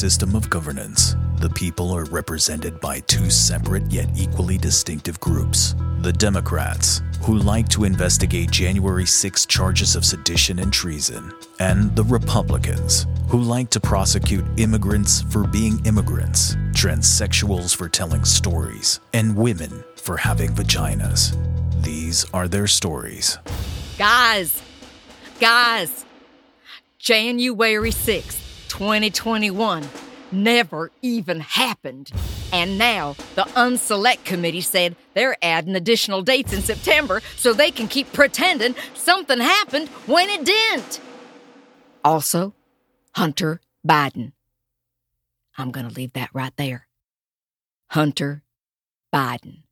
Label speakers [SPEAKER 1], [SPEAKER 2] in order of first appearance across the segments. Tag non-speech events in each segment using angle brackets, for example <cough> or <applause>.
[SPEAKER 1] system of governance, the people are represented by two separate yet equally distinctive groups the Democrats, who like to investigate January 6 charges of sedition and treason, and the Republicans, who like to prosecute immigrants for being immigrants, transsexuals for telling stories, and women for having vaginas. These are their stories.
[SPEAKER 2] Guys, guys, January 6th, 2021 never even happened. And now the Unselect Committee said they're adding additional dates in September so they can keep pretending something happened when it didn't. Also, Hunter Biden. I'm going to leave that right there. Hunter Biden.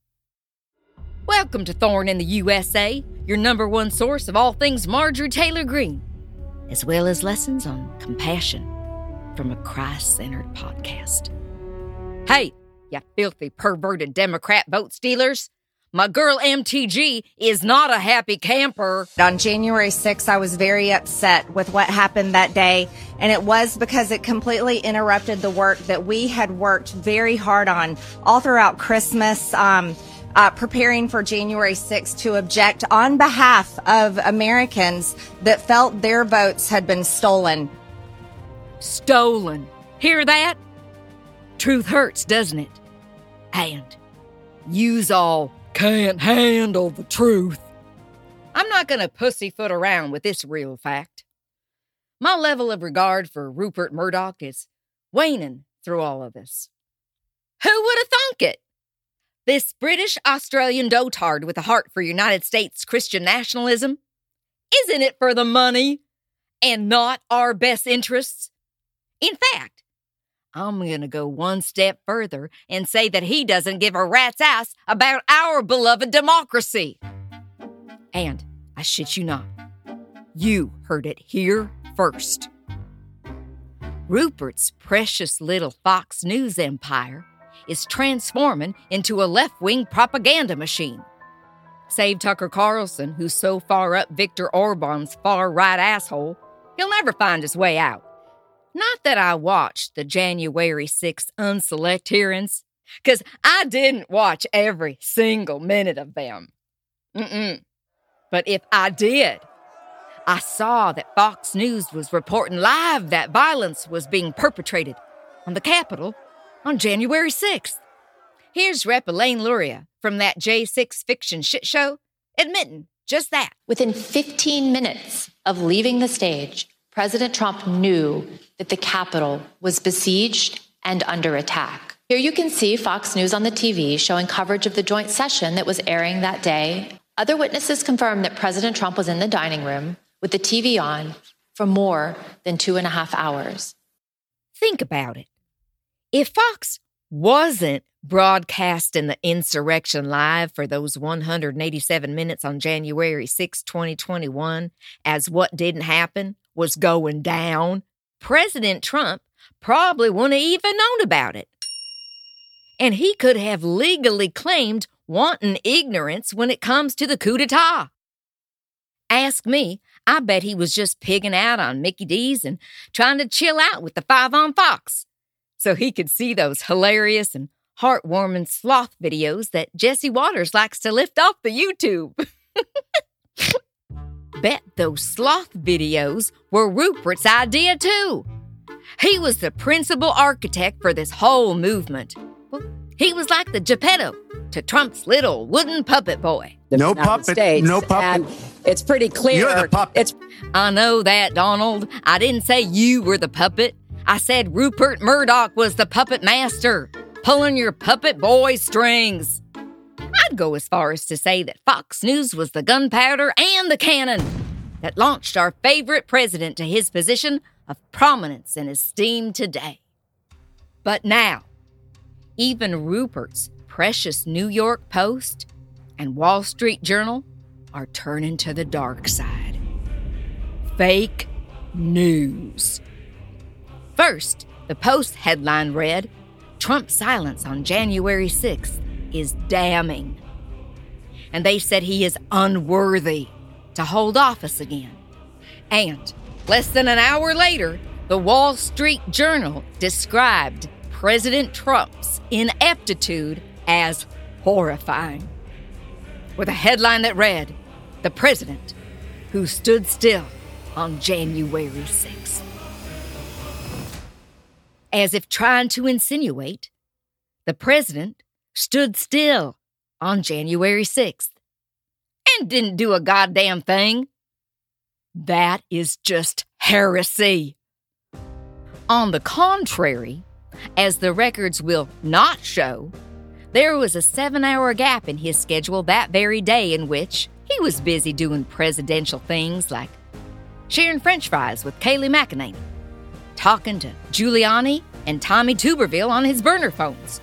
[SPEAKER 2] Welcome to Thorn in the USA, your number one source of all things Marjorie Taylor Greene, as well as lessons on compassion from a Christ centered podcast. Hey, you filthy perverted Democrat vote stealers. My girl MTG is not a happy camper.
[SPEAKER 3] On January 6th, I was very upset with what happened that day. And it was because it completely interrupted the work that we had worked very hard on all throughout Christmas. Um, uh, preparing for January 6th to object on behalf of Americans that felt their votes had been stolen.
[SPEAKER 2] Stolen. Hear that? Truth hurts, doesn't it? And yous all can't handle the truth. I'm not going to pussyfoot around with this real fact. My level of regard for Rupert Murdoch is waning through all of this. Who would have thunk it? This British Australian dotard with a heart for United States Christian nationalism? Isn't it for the money and not our best interests? In fact, I'm going to go one step further and say that he doesn't give a rat's ass about our beloved democracy. And I shit you not, you heard it here first. Rupert's precious little Fox News empire is transforming into a left wing propaganda machine. Save Tucker Carlson, who's so far up Viktor Orban's far right asshole, he'll never find his way out. Not that I watched the January 6th unselect hearings, because I didn't watch every single minute of them. Mm-mm. But if I did, I saw that Fox News was reporting live that violence was being perpetrated on the Capitol on January 6th. Here's Rep. Elaine Luria from that J6 fiction shit show admitting just that.
[SPEAKER 4] Within 15 minutes of leaving the stage, President Trump knew that the Capitol was besieged and under attack. Here you can see Fox News on the TV showing coverage of the joint session that was airing that day. Other witnesses confirmed that President Trump was in the dining room with the TV on for more than two and a half hours.
[SPEAKER 2] Think about it. If Fox wasn't broadcasting the insurrection live for those 187 minutes on January 6, 2021, as what didn't happen was going down, President Trump probably wouldn't have even known about it. And he could have legally claimed wanton ignorance when it comes to the coup d'etat. Ask me, I bet he was just pigging out on Mickey D's and trying to chill out with the five on Fox so he could see those hilarious and heartwarming sloth videos that Jesse Watters likes to lift off the YouTube. <laughs> Bet those sloth videos were Rupert's idea too. He was the principal architect for this whole movement. He was like the Geppetto to Trump's little wooden puppet boy.
[SPEAKER 5] No puppet.
[SPEAKER 6] States,
[SPEAKER 5] no puppet.
[SPEAKER 6] And it's pretty clear.
[SPEAKER 5] You're the puppet.
[SPEAKER 6] It's
[SPEAKER 2] I know that, Donald. I didn't say you were the puppet. I said Rupert Murdoch was the puppet master, pulling your puppet boy strings. I'd go as far as to say that Fox News was the gunpowder and the cannon that launched our favorite president to his position of prominence and esteem today. But now, even Rupert's precious New York Post and Wall Street Journal are turning to the dark side. Fake news. First, the Post headline read Trump's silence on January 6th is damning. And they said he is unworthy to hold office again. And less than an hour later, The Wall Street Journal described President Trump's ineptitude as horrifying. With a headline that read, The President Who Stood Still on January 6th. As if trying to insinuate, the President stood still on January 6th and didn't do a goddamn thing. That is just heresy. On the contrary, as the records will not show, there was a seven hour gap in his schedule that very day in which he was busy doing presidential things like sharing french fries with Kayleigh McEnany, talking to Giuliani and Tommy Tuberville on his burner phones.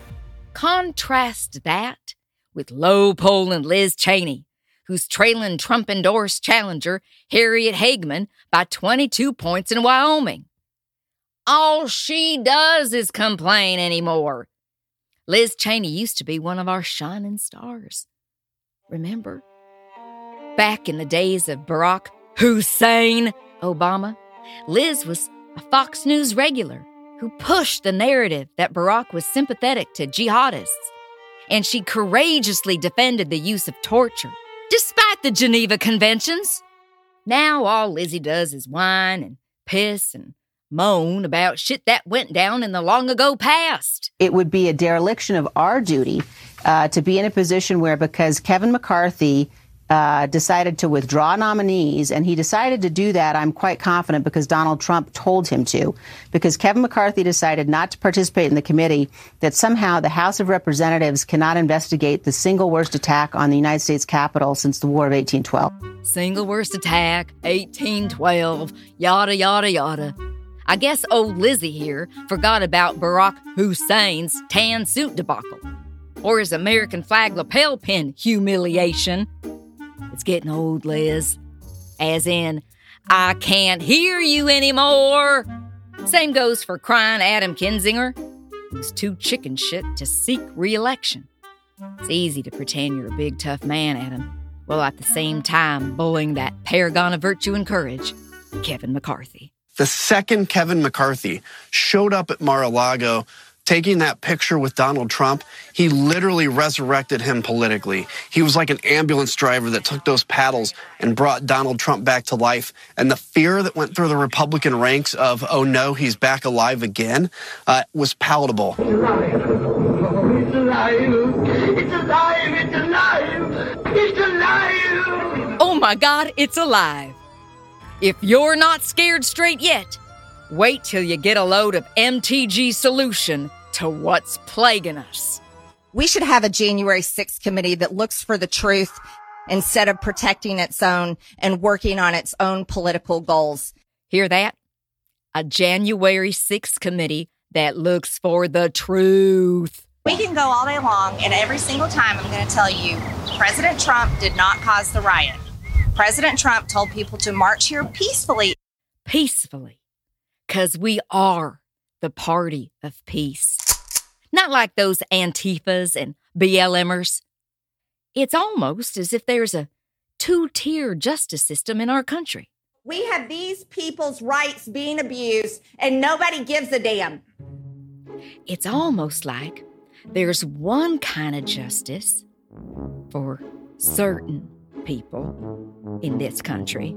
[SPEAKER 2] Contrast that with low polling Liz Cheney, who's trailing Trump endorsed challenger Harriet Hageman by 22 points in Wyoming. All she does is complain anymore. Liz Cheney used to be one of our shining stars. Remember? Back in the days of Barack Hussein Obama, Liz was a Fox News regular who pushed the narrative that Barack was sympathetic to jihadists, and she courageously defended the use of torture despite the Geneva Conventions. Now all Lizzie does is whine and piss and moan about shit that went down in the long ago past.
[SPEAKER 5] It would be a dereliction of our duty uh, to be in a position where, because Kevin McCarthy uh, decided to withdraw nominees, and he decided to do that, I'm quite confident, because Donald Trump told him to. Because Kevin McCarthy decided not to participate in the committee, that somehow the House of Representatives cannot investigate the single worst attack on the United States Capitol since the War of 1812.
[SPEAKER 2] Single worst attack, 1812, yada, yada, yada. I guess old Lizzie here forgot about Barack Hussein's tan suit debacle, or his American flag lapel pin humiliation. It's getting old, Liz. As in, I can't hear you anymore. Same goes for crying Adam Kinzinger, who's too chicken shit to seek re election. It's easy to pretend you're a big, tough man, Adam, while at the same time bullying that paragon of virtue and courage, Kevin McCarthy.
[SPEAKER 6] The second Kevin McCarthy showed up at Mar a Lago taking that picture with Donald Trump, he literally resurrected him politically. He was like an ambulance driver that took those paddles and brought Donald Trump back to life. And the fear that went through the Republican ranks of, oh no, he's back alive again, uh, was palatable.
[SPEAKER 7] It's alive. It's alive. It's alive. It's alive. It's alive.
[SPEAKER 2] Oh my God, it's alive. If you're not scared straight yet, wait till you get a load of MTG solution to what's plaguing us.
[SPEAKER 3] We should have a January 6th committee that looks for the truth instead of protecting its own and working on its own political goals.
[SPEAKER 2] Hear that? A January 6th committee that looks for the truth.
[SPEAKER 8] We can go all day long, and every single time I'm going to tell you President Trump did not cause the riot. President Trump told people to march here peacefully.
[SPEAKER 2] Peacefully. Because we are the party of peace. Not like those Antifas and BLMers. It's almost as if there's a two tier justice system in our country.
[SPEAKER 9] We have these people's rights being abused, and nobody gives a damn.
[SPEAKER 2] It's almost like there's one kind of justice for certain people in this country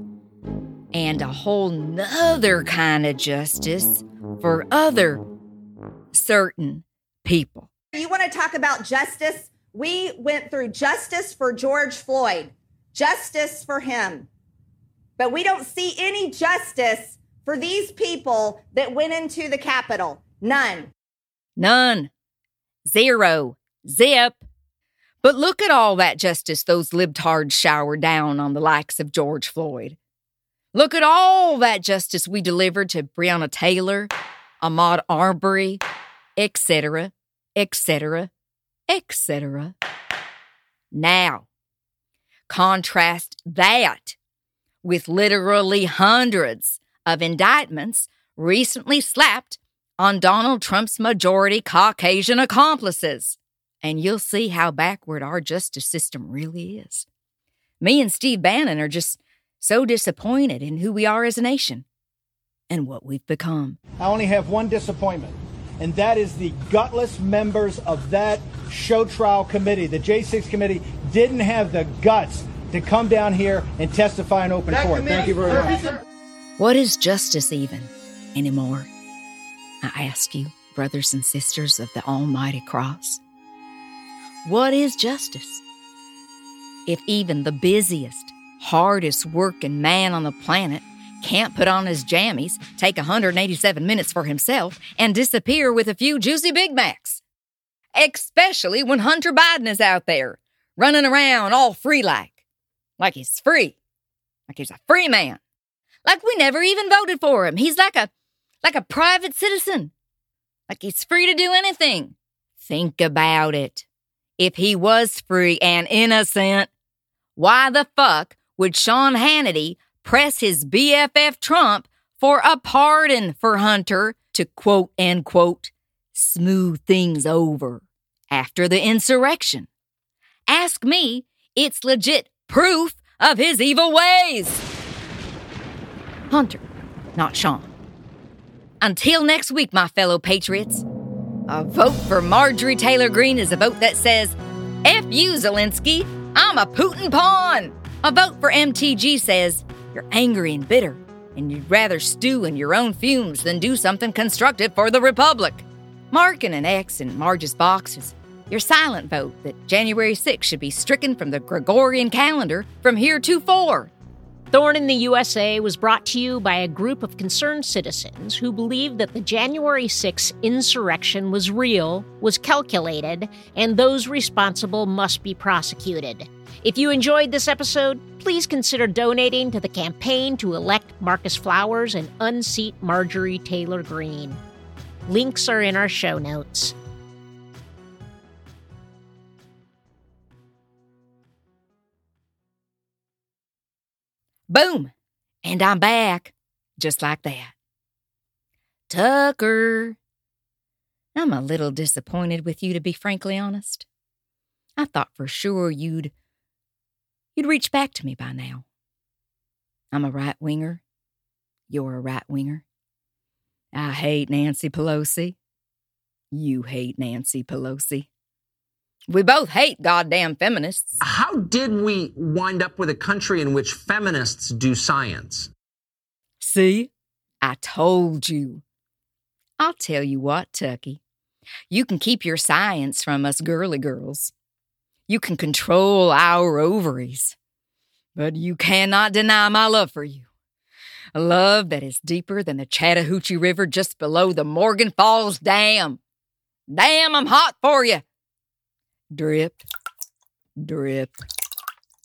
[SPEAKER 2] and a whole nother kind of justice for other certain people.
[SPEAKER 9] You want to talk about justice? We went through justice for George Floyd, justice for him. But we don't see any justice for these people that went into the Capitol. None.
[SPEAKER 2] None. Zero. Zip. But look at all that justice those libtards showered down on the likes of George Floyd. Look at all that justice we delivered to Breonna Taylor, Ahmaud Arbery, etc., etc., etc. Now, contrast that with literally hundreds of indictments recently slapped on Donald Trump's majority Caucasian accomplices and you'll see how backward our justice system really is. Me and Steve Bannon are just so disappointed in who we are as a nation. and what we've become.
[SPEAKER 10] I only have one disappointment, and that is the gutless members of that show trial committee, the J6 committee, didn't have the guts to come down here and testify in open court. Thank you very much.
[SPEAKER 2] What is justice even anymore? I ask you, brothers and sisters of the Almighty Cross. What is justice? If even the busiest, hardest working man on the planet can't put on his jammies, take 187 minutes for himself, and disappear with a few juicy Big Macs. Especially when Hunter Biden is out there, running around all free like. Like he's free. Like he's a free man. Like we never even voted for him. He's like a like a private citizen. Like he's free to do anything. Think about it. If he was free and innocent, why the fuck would Sean Hannity press his BFF Trump for a pardon for Hunter to quote and quote smooth things over after the insurrection? Ask me, it's legit proof of his evil ways. Hunter, not Sean. Until next week, my fellow patriots, a vote for Marjorie Taylor Greene is a vote that says, F you, Zelensky, I'm a Putin pawn. A vote for MTG says, you're angry and bitter, and you'd rather stew in your own fumes than do something constructive for the Republic. Marking an X in Marge's boxes your silent vote that January 6th should be stricken from the Gregorian calendar from here to heretofore.
[SPEAKER 11] Thorn in the USA was brought to you by a group of concerned citizens who believe that the January 6th insurrection was real, was calculated, and those responsible must be prosecuted. If you enjoyed this episode, please consider donating to the campaign to elect Marcus Flowers and unseat Marjorie Taylor Greene. Links are in our show notes.
[SPEAKER 2] Boom! And I'm back. Just like that. Tucker. I'm a little disappointed with you, to be frankly honest. I thought for sure you'd. You'd reach back to me by now. I'm a right winger. You're a right winger. I hate Nancy Pelosi. You hate Nancy Pelosi. We both hate goddamn feminists.
[SPEAKER 12] How did we wind up with a country in which feminists do science?
[SPEAKER 2] See? I told you. I'll tell you what, Tucky. You can keep your science from us girly girls. You can control our ovaries. But you cannot deny my love for you. A love that is deeper than the Chattahoochee River just below the Morgan Falls Dam. Damn, I'm hot for you. Drip, drip,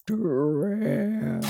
[SPEAKER 2] drip.